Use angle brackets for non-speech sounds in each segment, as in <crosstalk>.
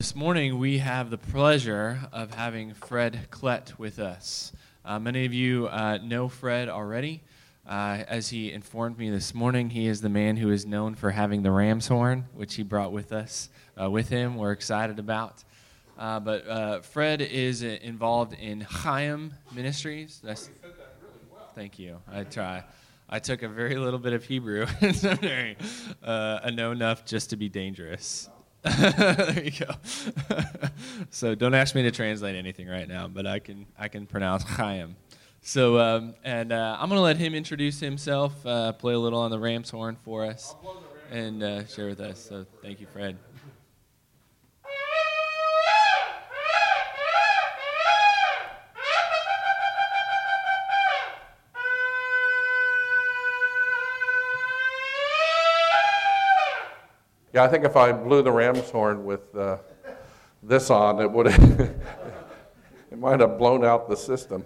This morning, we have the pleasure of having Fred Klett with us. Uh, many of you uh, know Fred already. Uh, as he informed me this morning, he is the man who is known for having the ram's horn, which he brought with us, uh, with him. We're excited about. Uh, but uh, Fred is involved in Chaim Ministries. That's, really well. Thank you. I try. I took a very little bit of Hebrew <laughs> in seminary. I know enough just to be dangerous. <laughs> there you go. <laughs> so don't ask me to translate anything right now, but I can I can pronounce <laughs> Chaim. So um, and uh, I'm gonna let him introduce himself, uh, play a little on the ram's horn for us, and uh, share with us. So thank you, Fred. Yeah, I think if I blew the ram's horn with uh, this on, it would <laughs> it might have blown out the system,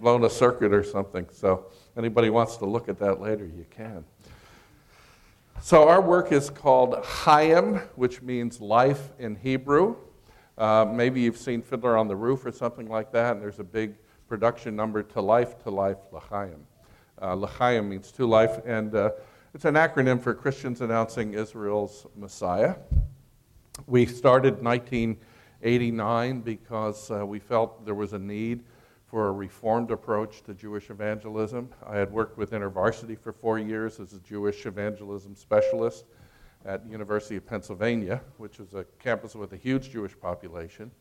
blown a circuit or something. So anybody wants to look at that later, you can. So our work is called Chaim, which means life in Hebrew. Uh, maybe you've seen Fiddler on the Roof or something like that, and there's a big production number to life, to life, L'chaim. Uh, L'chaim means to life, and uh, it's an acronym for Christians Announcing Israel's Messiah. We started 1989 because uh, we felt there was a need for a reformed approach to Jewish evangelism. I had worked with InterVarsity for four years as a Jewish evangelism specialist at University of Pennsylvania, which is a campus with a huge Jewish population.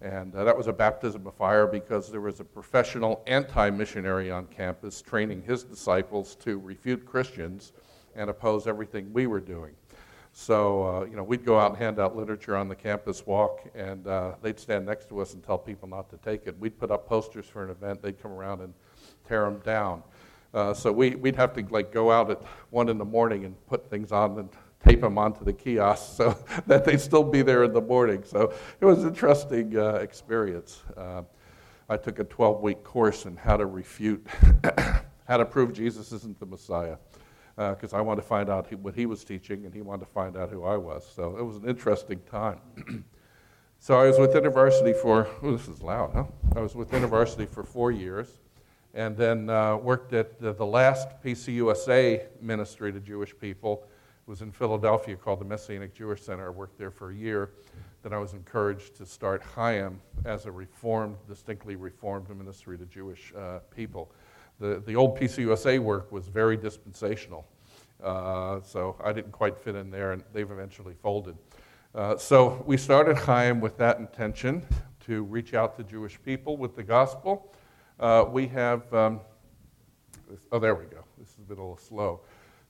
And uh, that was a baptism of fire because there was a professional anti missionary on campus training his disciples to refute Christians and oppose everything we were doing. So, uh, you know, we'd go out and hand out literature on the campus walk, and uh, they'd stand next to us and tell people not to take it. We'd put up posters for an event, they'd come around and tear them down. Uh, so we, we'd have to like go out at one in the morning and put things on and tape them onto the kiosk so <laughs> that they'd still be there in the morning. So it was an interesting uh, experience. Uh, I took a 12 week course in how to refute, <coughs> how to prove Jesus isn't the Messiah because uh, I wanted to find out he, what he was teaching, and he wanted to find out who I was. So it was an interesting time. <clears throat> so I was with InterVarsity for, oh, this is loud, huh? I was with InterVarsity for four years, and then uh, worked at the, the, last PCUSA ministry to Jewish people. Was in Philadelphia called the Messianic Jewish Center. I worked there for a year. Then I was encouraged to start Chaim as a reformed, distinctly reformed ministry to Jewish uh, people the, the old PCUSA work was very dispensational. Uh, so I didn't quite fit in there, and they've eventually folded. Uh, so we started Chaim with that intention to reach out to Jewish people with the gospel. Uh, we have, um, oh, there we go. This is a bit a little slow.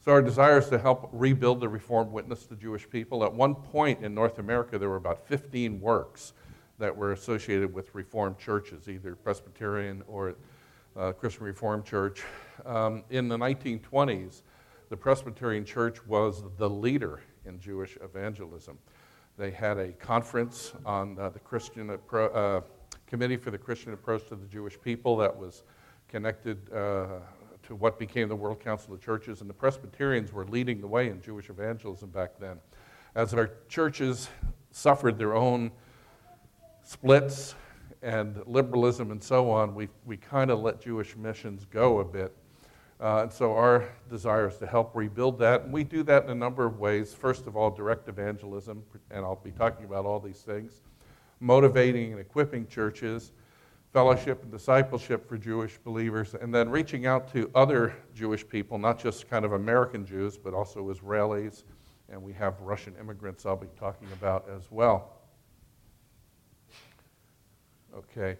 So our desire is to help rebuild the Reformed witness to the Jewish people. At one point in North America, there were about 15 works that were associated with Reformed churches, either Presbyterian or uh, Christian Reformed Church. Um, in the 1920s, the Presbyterian Church was the leader in Jewish evangelism. They had a conference on uh, the Christian Appro- uh, Committee for the Christian Approach to the Jewish People that was connected uh, to what became the World Council of Churches, and the Presbyterians were leading the way in Jewish evangelism back then. As our churches suffered their own splits and liberalism and so on, we, we kind of let Jewish missions go a bit. Uh, and so our desire is to help rebuild that. And we do that in a number of ways. First of all, direct evangelism, and I'll be talking about all these things, motivating and equipping churches, fellowship and discipleship for Jewish believers, and then reaching out to other Jewish people, not just kind of American Jews, but also Israelis, and we have Russian immigrants I'll be talking about as well. Okay.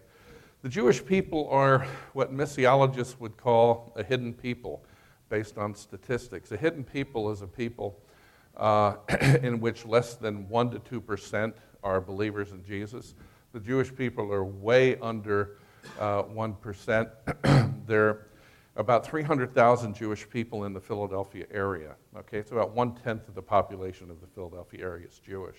The Jewish people are what missiologists would call a hidden people based on statistics. A hidden people is a people uh, <clears throat> in which less than 1% to 2% are believers in Jesus. The Jewish people are way under uh, 1%. <clears throat> there are about 300,000 Jewish people in the Philadelphia area. Okay, it's about one tenth of the population of the Philadelphia area is Jewish.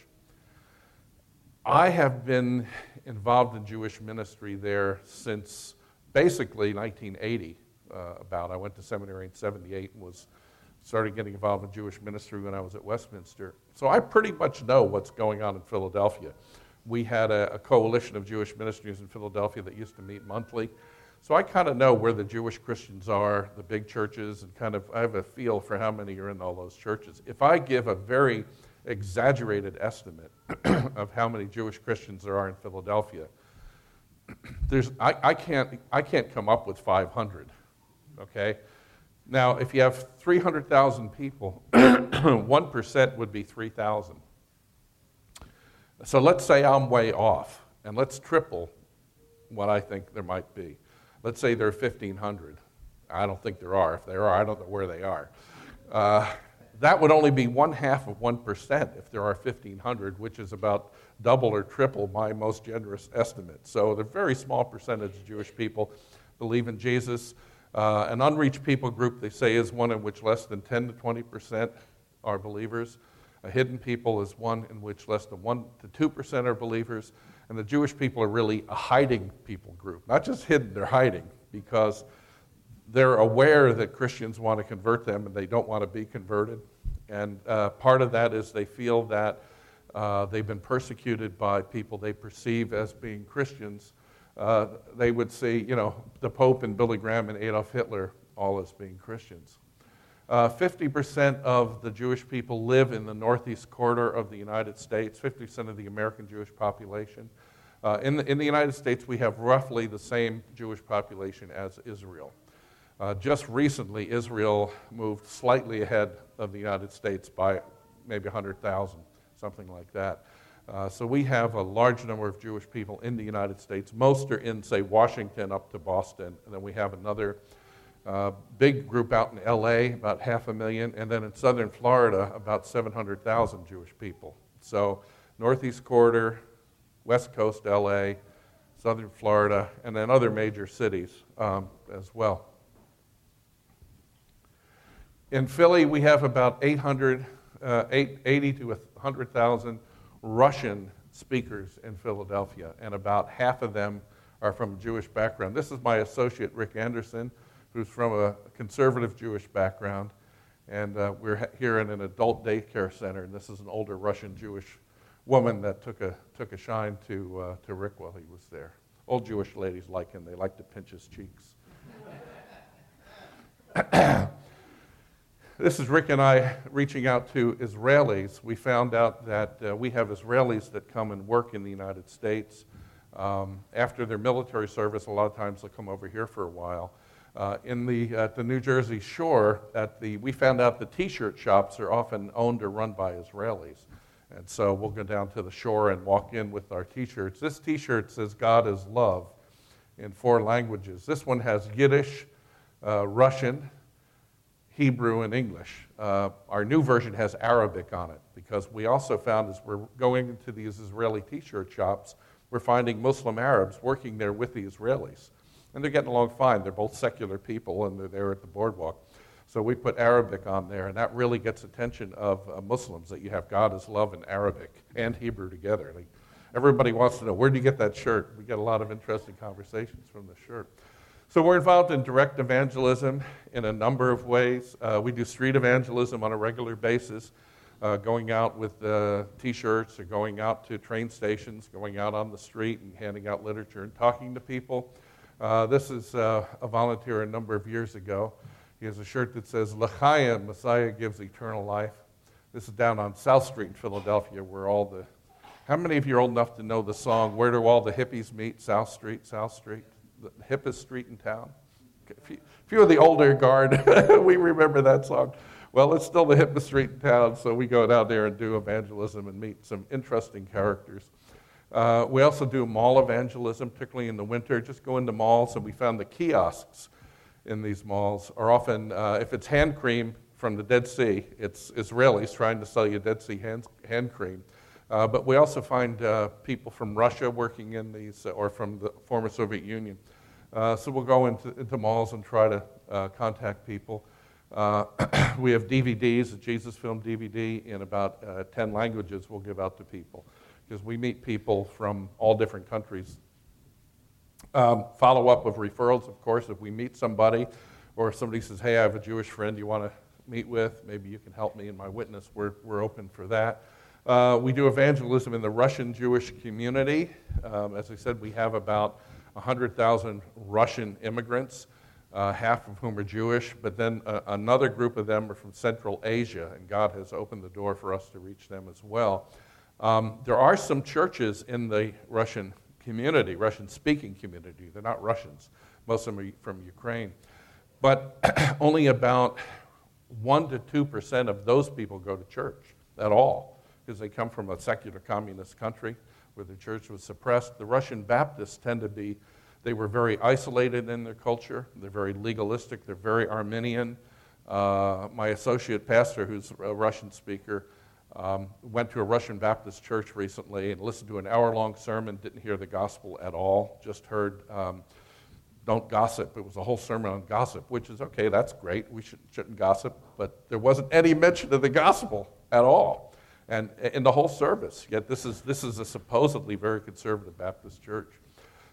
I have been involved in Jewish ministry there since basically 1980. Uh, about I went to seminary in '78 and was started getting involved in Jewish ministry when I was at Westminster. So I pretty much know what's going on in Philadelphia. We had a, a coalition of Jewish ministries in Philadelphia that used to meet monthly. So I kind of know where the Jewish Christians are, the big churches, and kind of I have a feel for how many are in all those churches. If I give a very exaggerated estimate <clears throat> of how many Jewish Christians there are in Philadelphia, <clears throat> there's, I, I, can't, I can't come up with 500. Okay? Now, if you have 300,000 people, <clears throat> 1% would be 3,000. So let's say I'm way off, and let's triple what I think there might be. Let's say there are 1,500. I don't think there are. If there are, I don't know where they are. Uh, that would only be one half of 1% if there are 1,500, which is about double or triple my most generous estimate. So, the very small percentage of Jewish people believe in Jesus. Uh, an unreached people group, they say, is one in which less than 10 to 20% are believers. A hidden people is one in which less than 1 to 2% are believers. And the Jewish people are really a hiding people group. Not just hidden, they're hiding because they're aware that Christians want to convert them and they don't want to be converted. And uh, part of that is they feel that uh, they've been persecuted by people they perceive as being Christians uh, they would see, you know, the Pope and Billy Graham and Adolf Hitler all as being Christians. Uh, 50% of the Jewish people live in the northeast corridor of the United States, 50% of the American Jewish population. Uh, in, the, in the United States, we have roughly the same Jewish population as Israel. Uh, just recently, Israel moved slightly ahead of the United States by maybe 100,000, something like that. Uh, so we have a large number of Jewish people in the United States. Most are in, say, Washington up to Boston. And then we have another uh, big group out in LA, about half a million. And then in southern Florida, about 700,000 Jewish people. So Northeast Corridor, West Coast LA, southern Florida, and then other major cities um, as well. In Philly, we have about 800, uh, 80 to 100,000 Russian speakers in Philadelphia, and about half of them are from Jewish background. This is my associate, Rick Anderson, who's from a conservative Jewish background. And uh, we're here in an adult daycare center, and this is an older Russian Jewish woman that took a, took a shine to, uh, to Rick while he was there. Old Jewish ladies like him, they like to pinch his cheeks. <coughs> This is Rick and I reaching out to Israelis. We found out that uh, we have Israelis that come and work in the United States. Um, after their military service, a lot of times they'll come over here for a while. Uh, in the, at the New Jersey shore, at the, we found out the t shirt shops are often owned or run by Israelis. And so we'll go down to the shore and walk in with our t shirts. This t shirt says God is love in four languages. This one has Yiddish, uh, Russian, Hebrew and English. Uh, our new version has Arabic on it because we also found as we're going into these Israeli t shirt shops, we're finding Muslim Arabs working there with the Israelis. And they're getting along fine. They're both secular people and they're there at the boardwalk. So we put Arabic on there, and that really gets attention of uh, Muslims that you have God is love in Arabic and Hebrew together. Like, everybody wants to know where do you get that shirt? We get a lot of interesting conversations from the shirt. So we're involved in direct evangelism in a number of ways. Uh, we do street evangelism on a regular basis, uh, going out with uh, T-shirts or going out to train stations, going out on the street and handing out literature and talking to people. Uh, this is uh, a volunteer a number of years ago. He has a shirt that says "L'chaim, Messiah gives eternal life." This is down on South Street in Philadelphia, where all the how many of you are old enough to know the song "Where Do All the Hippies Meet?" South Street, South Street the hippest street in town. A few, few of the older guard, <laughs> we remember that song. Well, it's still the hippest street in town, so we go down there and do evangelism and meet some interesting characters. Uh, we also do mall evangelism, particularly in the winter. Just go into malls, and we found the kiosks in these malls are often, uh, if it's hand cream from the Dead Sea, it's Israelis trying to sell you Dead Sea hand, hand cream. Uh, but we also find uh, people from Russia working in these, uh, or from the former Soviet Union. Uh, so we'll go into, into malls and try to uh, contact people. Uh, <clears throat> we have DVDs, a Jesus film DVD, in about 10 languages we'll give out to people because we meet people from all different countries. Um, follow up with referrals, of course, if we meet somebody or somebody says, hey, I have a Jewish friend you want to meet with, maybe you can help me in my witness, we're, we're open for that. Uh, we do evangelism in the Russian Jewish community. Um, as I said, we have about 100,000 Russian immigrants, uh, half of whom are Jewish, but then uh, another group of them are from Central Asia, and God has opened the door for us to reach them as well. Um, there are some churches in the Russian community, Russian speaking community. They're not Russians, most of them are from Ukraine. But <clears throat> only about 1% to 2% of those people go to church at all because they come from a secular communist country where the church was suppressed. The Russian Baptists tend to be, they were very isolated in their culture. They're very legalistic. They're very Arminian. Uh, my associate pastor, who's a Russian speaker, um, went to a Russian Baptist church recently and listened to an hour long sermon, didn't hear the gospel at all, just heard um, don't gossip. It was a whole sermon on gossip, which is okay, that's great. We should, shouldn't gossip. But there wasn't any mention of the gospel at all. And in the whole service, yet this is, this is a supposedly very conservative Baptist church.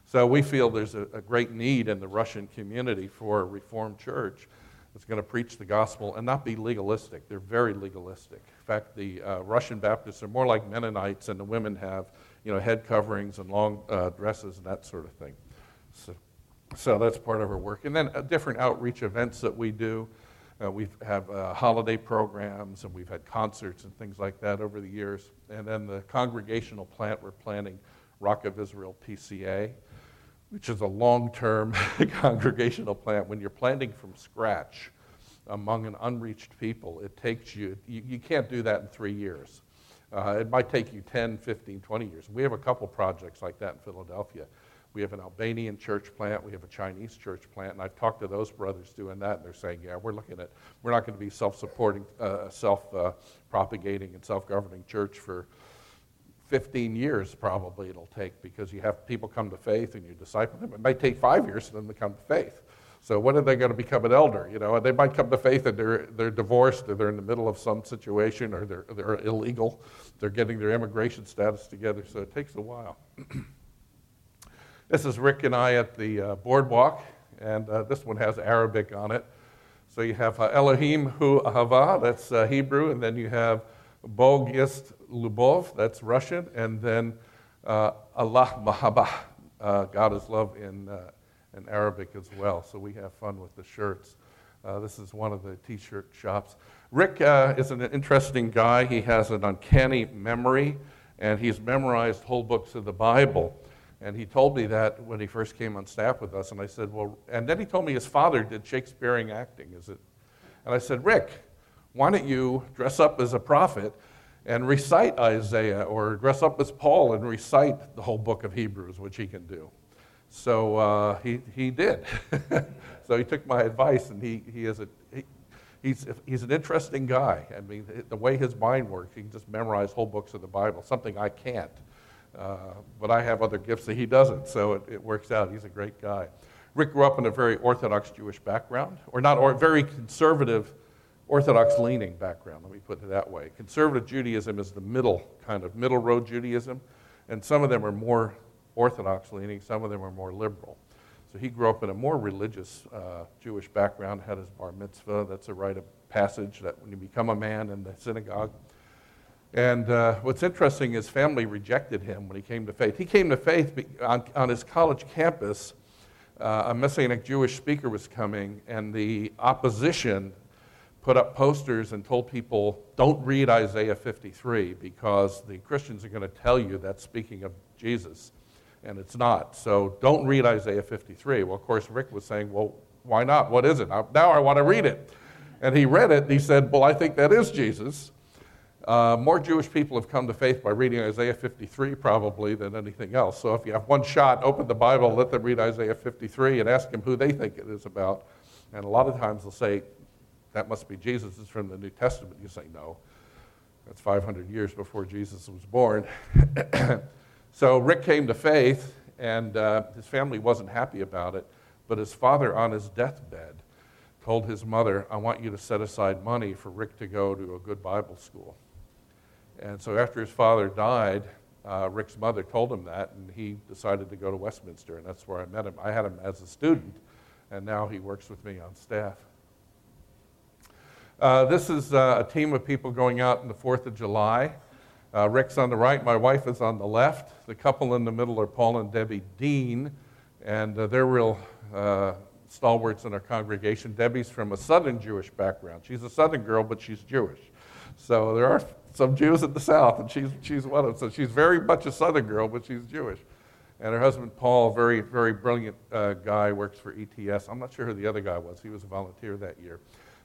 So we feel there's a, a great need in the Russian community for a Reformed church that's going to preach the gospel and not be legalistic. They're very legalistic. In fact, the uh, Russian Baptists are more like Mennonites, and the women have, you know, head coverings and long uh, dresses and that sort of thing. So, so that's part of our work. And then uh, different outreach events that we do. Uh, we have uh, holiday programs and we've had concerts and things like that over the years. And then the congregational plant, we're planning Rock of Israel PCA, which is a long term <laughs> congregational plant. When you're planting from scratch among an unreached people, it takes you, you, you can't do that in three years. Uh, it might take you 10, 15, 20 years. We have a couple projects like that in Philadelphia. We have an Albanian church plant. We have a Chinese church plant. And I've talked to those brothers doing that, and they're saying, yeah, we're looking at, we're not going to be self supporting, uh, self uh, propagating, and self governing church for 15 years, probably it'll take, because you have people come to faith and you disciple them. It might take five years for them to come to faith. So when are they going to become an elder? You know, they might come to faith and they're, they're divorced or they're in the middle of some situation or they're, they're illegal. They're getting their immigration status together, so it takes a while. <clears throat> This is Rick and I at the uh, boardwalk, and uh, this one has Arabic on it. So you have uh, Elohim Hu Ahava, that's uh, Hebrew, and then you have Bog Ist Lubov, that's Russian, and then uh, Allah Mahaba, uh, God is love in, in Arabic as well. So we have fun with the shirts. this is one of the t shirt shops. Rick is an interesting guy. He has an uncanny memory, and he's memorized whole books of the Bible. And he told me that when he first came on staff with us. And I said, Well, and then he told me his father did Shakespearean acting. Is it? And I said, Rick, why don't you dress up as a prophet and recite Isaiah or dress up as Paul and recite the whole book of Hebrews, which he can do? So uh, he, he did. <laughs> so he took my advice, and he, he is a, he, he's, he's an interesting guy. I mean, the way his mind works, he can just memorize whole books of the Bible, something I can't. Uh, but I have other gifts that he doesn't, so it, it, works out. He's a great guy. Rick grew up in a very Orthodox Jewish background, or not, or very conservative, Orthodox leaning background, let me put it that way. Conservative Judaism is the middle, kind of middle road Judaism, and some of them are more Orthodox leaning, some of them are more liberal. So he grew up in a more religious uh, Jewish background, had his bar mitzvah, that's a rite of passage that when you become a man in the synagogue, and uh, what's interesting is family rejected him when he came to faith. He came to faith on, on his college campus. Uh, a Messianic Jewish speaker was coming, and the opposition put up posters and told people, don't read Isaiah 53 because the Christians are going to tell you that's speaking of Jesus, and it's not. So don't read Isaiah 53. Well, of course, Rick was saying, well, why not? What is it? Now I want to read it. And he read it, and he said, well, I think that is Jesus. Uh, more Jewish people have come to faith by reading Isaiah 53 probably than anything else. So if you have one shot, open the Bible, let them read Isaiah 53 and ask them who they think it is about. And a lot of times they'll say, that must be Jesus. It's from the New Testament. You say, no. That's 500 years before Jesus was born. <coughs> so Rick came to faith, and uh, his family wasn't happy about it. But his father, on his deathbed, told his mother, I want you to set aside money for Rick to go to a good Bible school. And so after his father died, uh, Rick's mother told him that, and he decided to go to Westminster, and that's where I met him. I had him as a student, and now he works with me on staff. Uh, this is uh, a team of people going out on the 4th of July. Uh, Rick's on the right, my wife is on the left. The couple in the middle are Paul and Debbie Dean, and uh, they're real uh, stalwarts in our congregation. Debbie's from a Southern Jewish background. She's a Southern girl, but she's Jewish. So there are some Jews in the South, and she's, she's one of them. So she's very much a Southern girl, but she's Jewish. And her husband, Paul, very, very brilliant uh, guy, works for ETS. I'm not sure who the other guy was. He was a volunteer that year.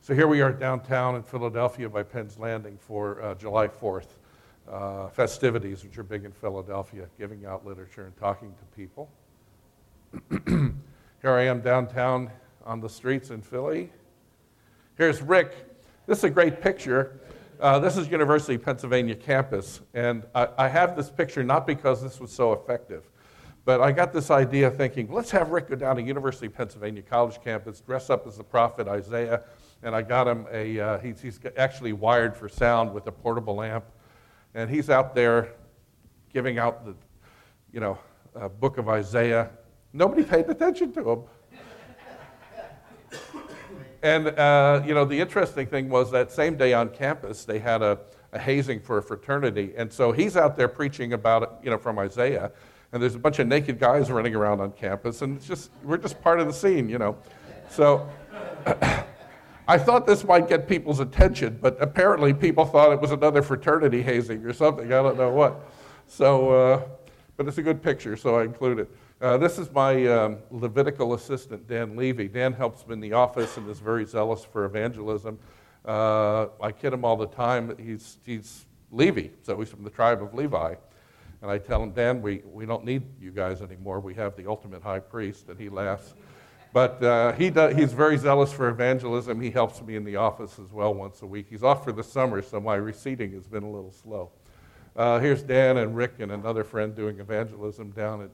So here we are downtown in Philadelphia by Penn's Landing for uh, July 4th uh, festivities, which are big in Philadelphia, giving out literature and talking to people. <clears throat> Here I am downtown on the streets in Philly. Here's Rick. This is a great picture. Uh, this is University of Pennsylvania campus, and I, I, have this picture not because this was so effective, but I got this idea thinking, let's have Rick go down to University of Pennsylvania College campus, dress up as the prophet Isaiah, and I got him a, uh, he's, he's actually wired for sound with a portable amp, and he's out there giving out the, you know, uh, book of Isaiah. Nobody paid attention to him. and, uh, you know, the interesting thing was that same day on campus, they had a, a hazing for a fraternity. And so he's out there preaching about it, you know, from Isaiah. And there's a bunch of naked guys running around on campus. And it's just, we're just part of the scene, you know. So. I thought this might get people's attention, but apparently people thought it was another fraternity hazing or something. I don't know what. So, uh, but it's a good picture, so I include it. Uh, this is my um, Levitical assistant, Dan Levy. Dan helps me in the office and is very zealous for evangelism. Uh, I kid him all the time. He's, he's Levi, so he's from the tribe of Levi. And I tell him, Dan, we, we don't need you guys anymore. We have the ultimate high priest. And he laughs. But uh, he does, he's very zealous for evangelism. He helps me in the office as well once a week. He's off for the summer, so my receding has been a little slow. Uh, here's Dan and Rick and another friend doing evangelism down at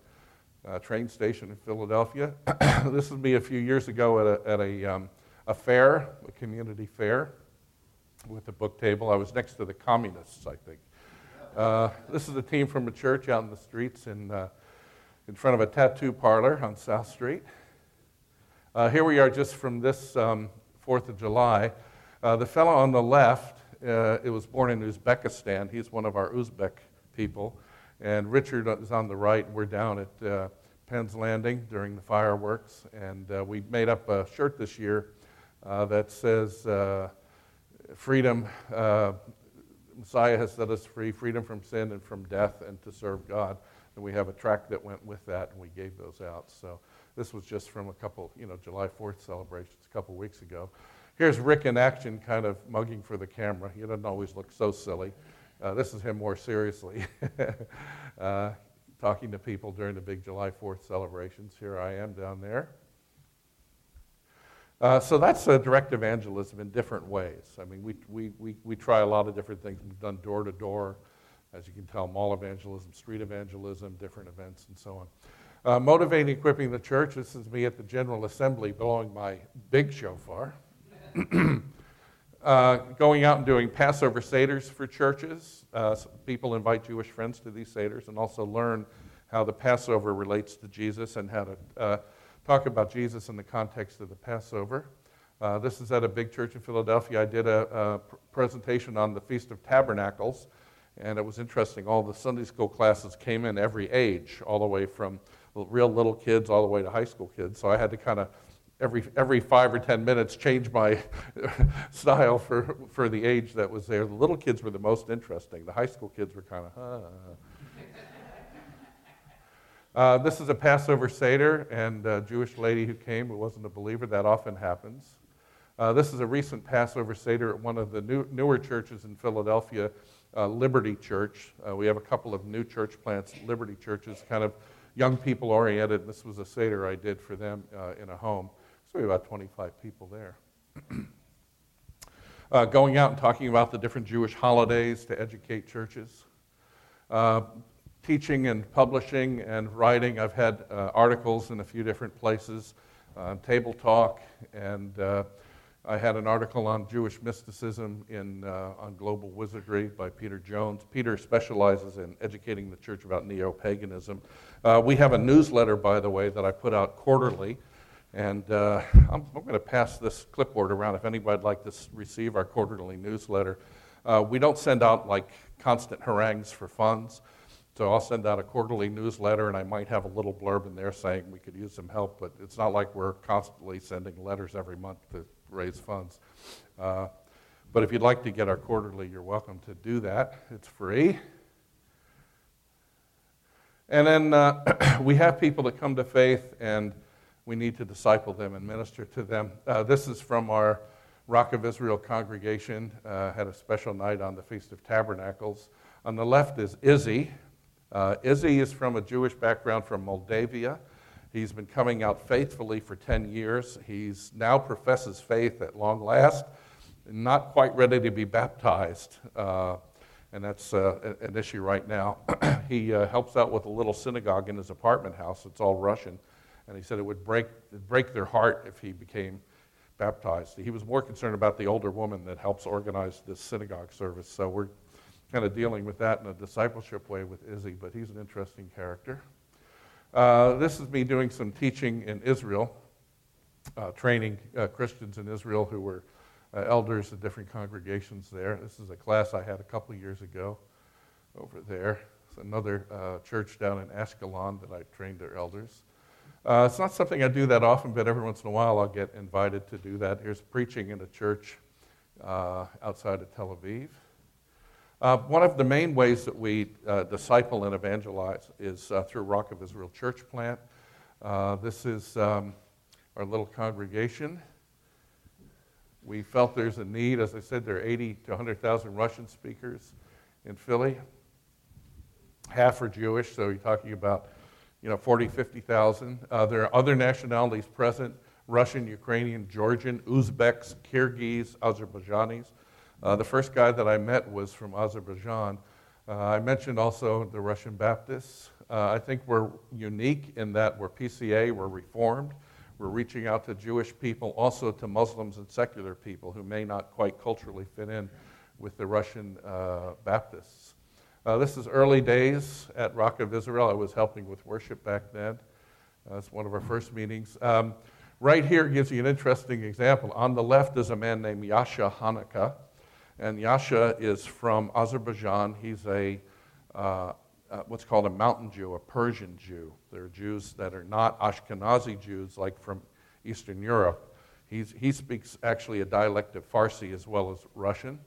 uh, train station in Philadelphia. <coughs> this is me a few years ago at a, at a, um, a fair, a community fair, with a book table. I was next to the communists, I think. Uh, this is a team from a church out in the streets in, uh, in front of a tattoo parlor on South Street. Uh, here we are just from this um, 4th of July. Uh, the fellow on the left, uh, it was born in Uzbekistan. He's one of our Uzbek people. And Richard is on the right. We're down at uh, Penn's Landing during the fireworks. And uh, we made up a shirt this year uh, that says, Freedom, Messiah has set us free, freedom from sin and from death, and to serve God. And we have a track that went with that, and we gave those out. So this was just from a couple, you know, July 4th celebrations a couple weeks ago. Here's Rick in action, kind of mugging for the camera. He doesn't always look so silly. Uh, this is him more seriously, <laughs> uh, talking to people during the big July 4th celebrations. Here I am down there. Uh, so that's direct evangelism in different ways. I mean, we, we, we, we try a lot of different things. We've done door to door, as you can tell, mall evangelism, street evangelism, different events, and so on. Uh, motivating equipping the church. This is me at the General Assembly blowing my big shofar. <clears throat> uh, going out and doing Passover Seders for churches. Uh, so people invite Jewish friends to these Seders and also learn how the Passover relates to Jesus and how to uh, talk about Jesus in the context of the Passover. Uh, this is at a big church in Philadelphia. I did a, a presentation on the Feast of Tabernacles, and it was interesting. All the Sunday school classes came in every age, all the way from real little kids all the way to high school kids. So I had to kind of every every five or ten minutes change my <laughs> style for for the age that was there. The little kids were the most interesting. The high school kids were kind of. Huh. Uh, this is a Passover Seder, and a Jewish lady who came who wasn't a believer. That often happens. Uh, this is a recent Passover Seder at one of the new, newer churches in Philadelphia, uh, Liberty Church. Uh, we have a couple of new church plants, Liberty churches, kind of young people oriented. This was a Seder I did for them uh, in a home. So we about 25 people there. <clears throat> uh, going out and talking about the different Jewish holidays to educate churches. Uh, teaching and publishing and writing. I've had uh, articles in a few different places, uh, Table Talk, and uh, I had an article on Jewish mysticism in, uh, on global wizardry by Peter Jones. Peter specializes in educating the church about neo paganism. Uh, we have a newsletter, by the way, that I put out quarterly. And uh, I'm, I'm going to pass this clipboard around if anybody would like to receive our quarterly newsletter. Uh, we don't send out like constant harangues for funds. So I'll send out a quarterly newsletter, and I might have a little blurb in there saying we could use some help, but it's not like we're constantly sending letters every month to raise funds. Uh, but if you'd like to get our quarterly, you're welcome to do that. It's free. And then uh, <clears throat> we have people that come to faith, and we need to disciple them and minister to them. Uh, this is from our Rock of Israel congregation. Uh, had a special night on the Feast of Tabernacles. On the left is Izzy. Uh, Izzy is from a Jewish background from Moldavia. He's been coming out faithfully for 10 years. He's now professes faith at long last, not quite ready to be baptized. Uh, and that's uh, an issue right now. <clears throat> he uh, helps out with a little synagogue in his apartment house. It's all Russian. And he said it would break, break their heart if he became baptized. He was more concerned about the older woman that helps organize this synagogue service. So we're kind of dealing with that in a discipleship way with Izzy, but he's an interesting character. Uh, this is me doing some teaching in Israel, uh, training uh, Christians in Israel who were uh, elders of different congregations there. This is a class I had a couple years ago over there. It's another uh, church down in Ashkelon that I trained their elders. Uh, it's not something I do that often, but every once in a while I'll get invited to do that. Here's preaching in a church outside of Tel Aviv. Uh, one of the main ways that we uh, disciple and evangelize is through Rock of Israel Church Plant. this is um, our little congregation. We felt there's a need. As I said, there are 80 to 100,000 Russian speakers in Philly. Half are Jewish, so you're talking about you know, 40, 50,000. Uh, there are other nationalities present Russian, Ukrainian, Georgian, Uzbeks, Kyrgyz, Azerbaijanis. Uh, the first guy that I met was from Azerbaijan. Uh, I mentioned also the Russian Baptists. Uh, I think we're unique in that we're PCA, we're Reformed. We're reaching out to Jewish people, also to Muslims and secular people who may not quite culturally fit in with the Russian uh, Baptists. Uh, this is early days at Rock of Israel. I was helping with worship back then. It's one of our first meetings. Um, right here gives you an interesting example. On the left is a man named Yasha Hanaka, and Yasha is from Azerbaijan. He's a uh, uh, what's called a mountain Jew, a Persian Jew. There are Jews that are not Ashkenazi Jews, like from Eastern Europe. He's, he speaks actually a dialect of Farsi as well as Russian.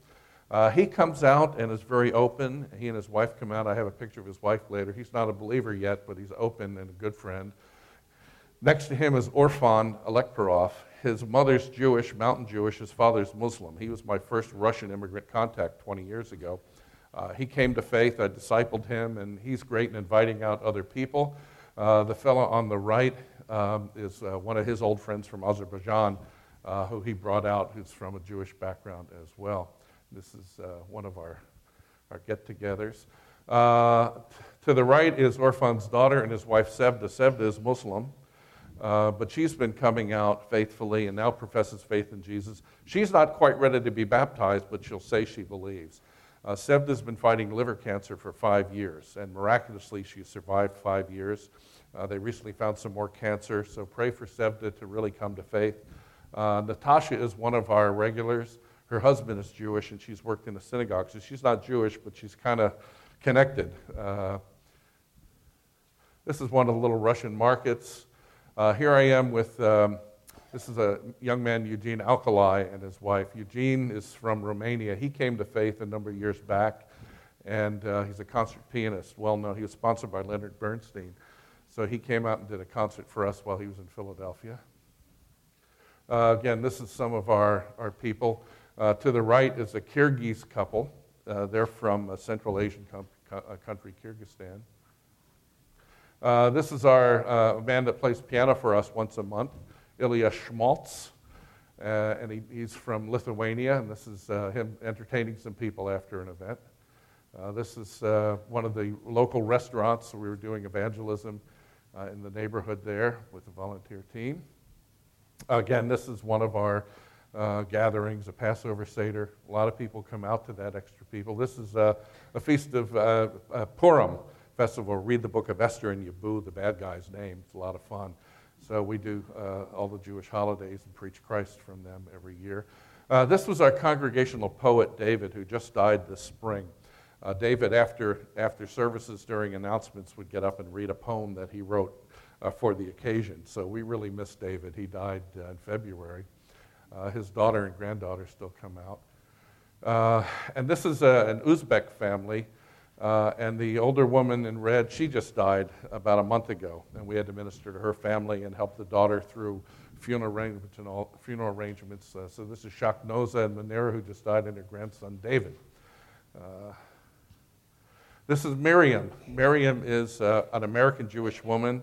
Uh, he comes out and is very open. He and his wife come out. I have a picture of his wife later. He's not a believer yet, but he's open and a good friend. Next to him is Orfan Alekperov. His mother's Jewish, mountain Jewish. His father's Muslim. He was my first Russian immigrant contact 20 years ago. Uh, he came to faith. I discipled him, and he's great in inviting out other people. Uh, the fellow on the right um, is uh, one of his old friends from Azerbaijan, uh, who he brought out, who's from a Jewish background as well. This is uh, one of our, our get togethers. Uh, to the right is Orfan's daughter and his wife Sevda. Sevda is Muslim. Uh, but she's been coming out faithfully and now professes faith in Jesus. She's not quite ready to be baptized, but she'll say she believes. Uh, Sevda's been fighting liver cancer for five years, and miraculously, she survived five years. Uh, they recently found some more cancer, so pray for Sevda to really come to faith. Uh, Natasha is one of our regulars. Her husband is Jewish, and she's worked in a synagogue, so she's not Jewish, but she's kind of connected. Uh, this is one of the little Russian markets. Uh, here I am with um, this is a young man, Eugene Alkali, and his wife. Eugene is from Romania. He came to faith a number of years back, and uh, he's a concert pianist, well known. He was sponsored by Leonard Bernstein. So he came out and did a concert for us while he was in Philadelphia. Uh, again, this is some of our, our people. Uh, to the right is a Kyrgyz couple. Uh, they're from a Central Asian com- co- country, Kyrgyzstan. Uh, this is our uh, man that plays piano for us once a month. Ilya Schmaltz. Uh, and he, he's from Lithuania, and this is uh, him entertaining some people after an event. Uh, this is uh, one of the local restaurants. We were doing evangelism uh, in the neighborhood there with a volunteer team. Again, this is one of our uh, gatherings, a Passover Seder. A lot of people come out to that, extra people. This is a feast of Purim festival. Read the book of Esther and you boo the bad guy's name. It's a lot of fun. So we do uh, all the Jewish holidays and preach Christ from them every year. Uh, this was our congregational poet, David, who just died this spring. Uh, David, after, after services during announcements, would get up and read a poem that he wrote uh, for the occasion. So we really miss David. He died uh, in February. Uh, his daughter and granddaughter still come out. And this is an Uzbek family. Uh, and the older woman in red, she just died about a month ago. And we had to minister to her family and help the daughter through funeral arrangements. And all, funeral arrangements. Uh, so this is Shaknoza and Manera, who just died, and her grandson David. Uh, this is Miriam. Miriam is uh, an American Jewish woman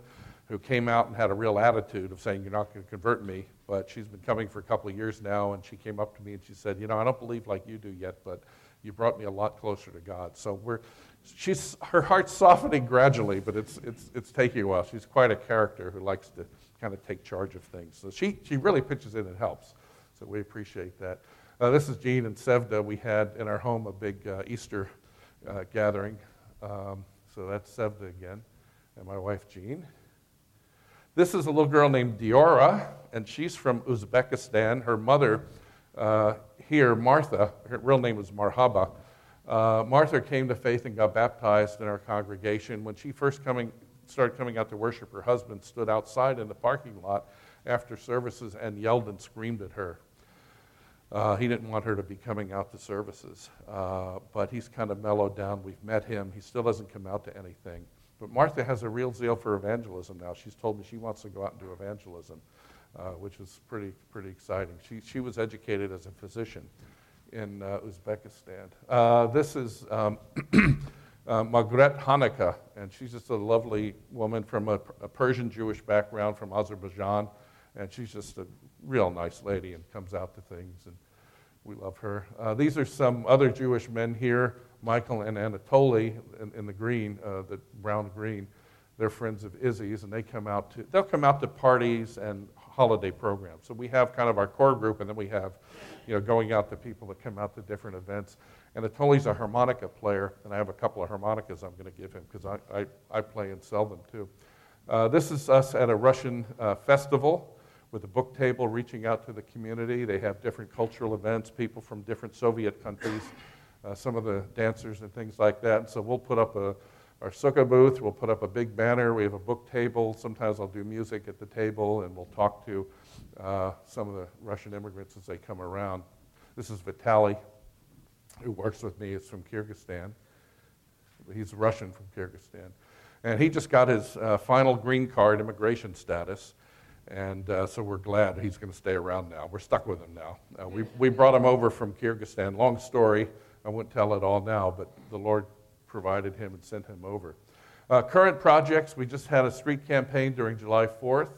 who came out and had a real attitude of saying, You're not going to convert me. But she's been coming for a couple of years now, and she came up to me and she said, You know, I don't believe like you do yet, but you brought me a lot closer to God. So we're, she's, her heart's softening gradually, but it's, it's, it's taking a while. She's quite a character who likes to kind of take charge of things. So she, she really pitches in and helps. So we appreciate that. Uh, this is Jean and Sevda. We had in our home a big uh, Easter uh, gathering. Um, so that's Sevda again, and my wife Jean. This is a little girl named Diora, and she's from Uzbekistan. Her mother uh, here, Martha, her real name was Marhaba. Uh, Martha came to faith and got baptized in our congregation. When she first coming, started coming out to worship, her husband stood outside in the parking lot after services and yelled and screamed at her. Uh, he didn't want her to be coming out to services, uh, but he's kind of mellowed down. We've met him. He still doesn't come out to anything. But Martha has a real zeal for evangelism now. She's told me she wants to go out and do evangelism, uh, which is pretty, pretty exciting. She, she was educated as a physician in uh, Uzbekistan. Uh, this is um, <clears throat> uh, Magret Hanaka, and she's just a lovely woman from a, a, Persian Jewish background from Azerbaijan, and she's just a real nice lady and comes out to things, and we love her. Uh, these are some other Jewish men here. Michael and Anatoly in, in the green, uh, the brown green, they're friends of Izzy's, and they come out to they'll come out to parties and holiday program. So we have kind of our core group, and then we have, you know, going out to people that come out to different events. And Atoli's a harmonica player, and I have a couple of harmonicas I'm going to give him because I, I, I, play and sell them too. Uh, this is us at a Russian uh, festival with a book table reaching out to the community. They have different cultural events, people from different Soviet countries uh, some of the dancers and things like that. And so we'll put up a, our sukkah booth, we'll put up a big banner, we have a book table. Sometimes I'll do music at the table, and we'll talk to uh, some of the Russian immigrants as they come around. This is Vitaly, who works with me. He's from Kyrgyzstan. He's Russian from Kyrgyzstan. And he just got his uh, final green card immigration status. And uh, so we're glad he's going to stay around now. We're stuck with him now. Uh, we, we brought him over from Kyrgyzstan. Long story. I won't tell it all now, but the Lord provided him and sent him over. Uh, current projects we just had a street campaign during July 4th.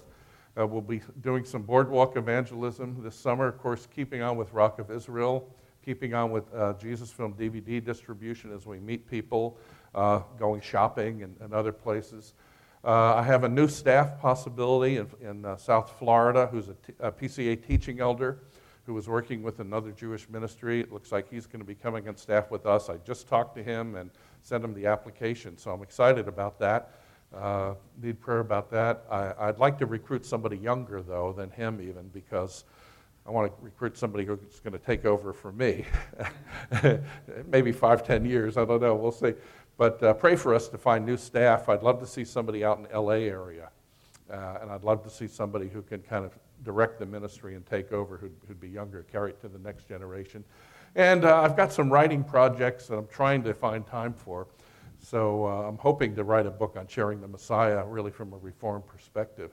Uh, we'll be doing some boardwalk evangelism this summer, of course, keeping on with Rock of Israel, keeping on with uh, Jesus Film DVD distribution as we meet people, uh, going shopping and, and other places. Uh, I have a new staff possibility in, in uh, South Florida who's a, t- a PCA teaching elder who was working with another Jewish ministry. It looks like he's going to be coming on staff with us. I just talked to him and sent him the application, so I'm excited about that. Uh, need prayer about that. I, would like to recruit somebody younger, though, than him, even, because I want to recruit somebody who's going to take over for me. <laughs> Maybe five, ten years, I don't know, we'll see. But uh, pray for us to find new staff. I'd love to see somebody out in LA area. Uh, and I'd love to see somebody who can kind of direct the ministry and take over who'd, who'd be younger, carry it to the next generation. And uh, I've got some writing projects that I'm trying to find time for. So uh, I'm hoping to write a book on sharing the Messiah, really from a reform perspective.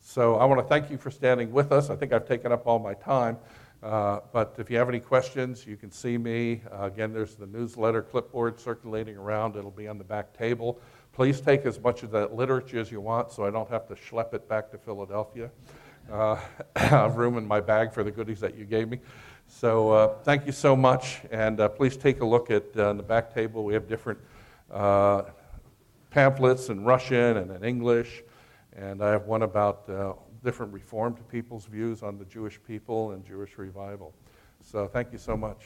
So I want to thank you for standing with us. I think I've taken up all my time. Uh, but if you have any questions, you can see me. Uh, again, there's the newsletter clipboard circulating around. It'll be on the back table. Please take as much of that literature as you want so I don't have to schlep it back to Philadelphia. Uh, <coughs> I have room in my bag for the goodies that you gave me. So uh, thank you so much. And uh, please take a look at uh, the back table. We have different uh, pamphlets in Russian and in English. And I have one about uh, different Reformed people's views on the Jewish people and Jewish revival. So thank you so much.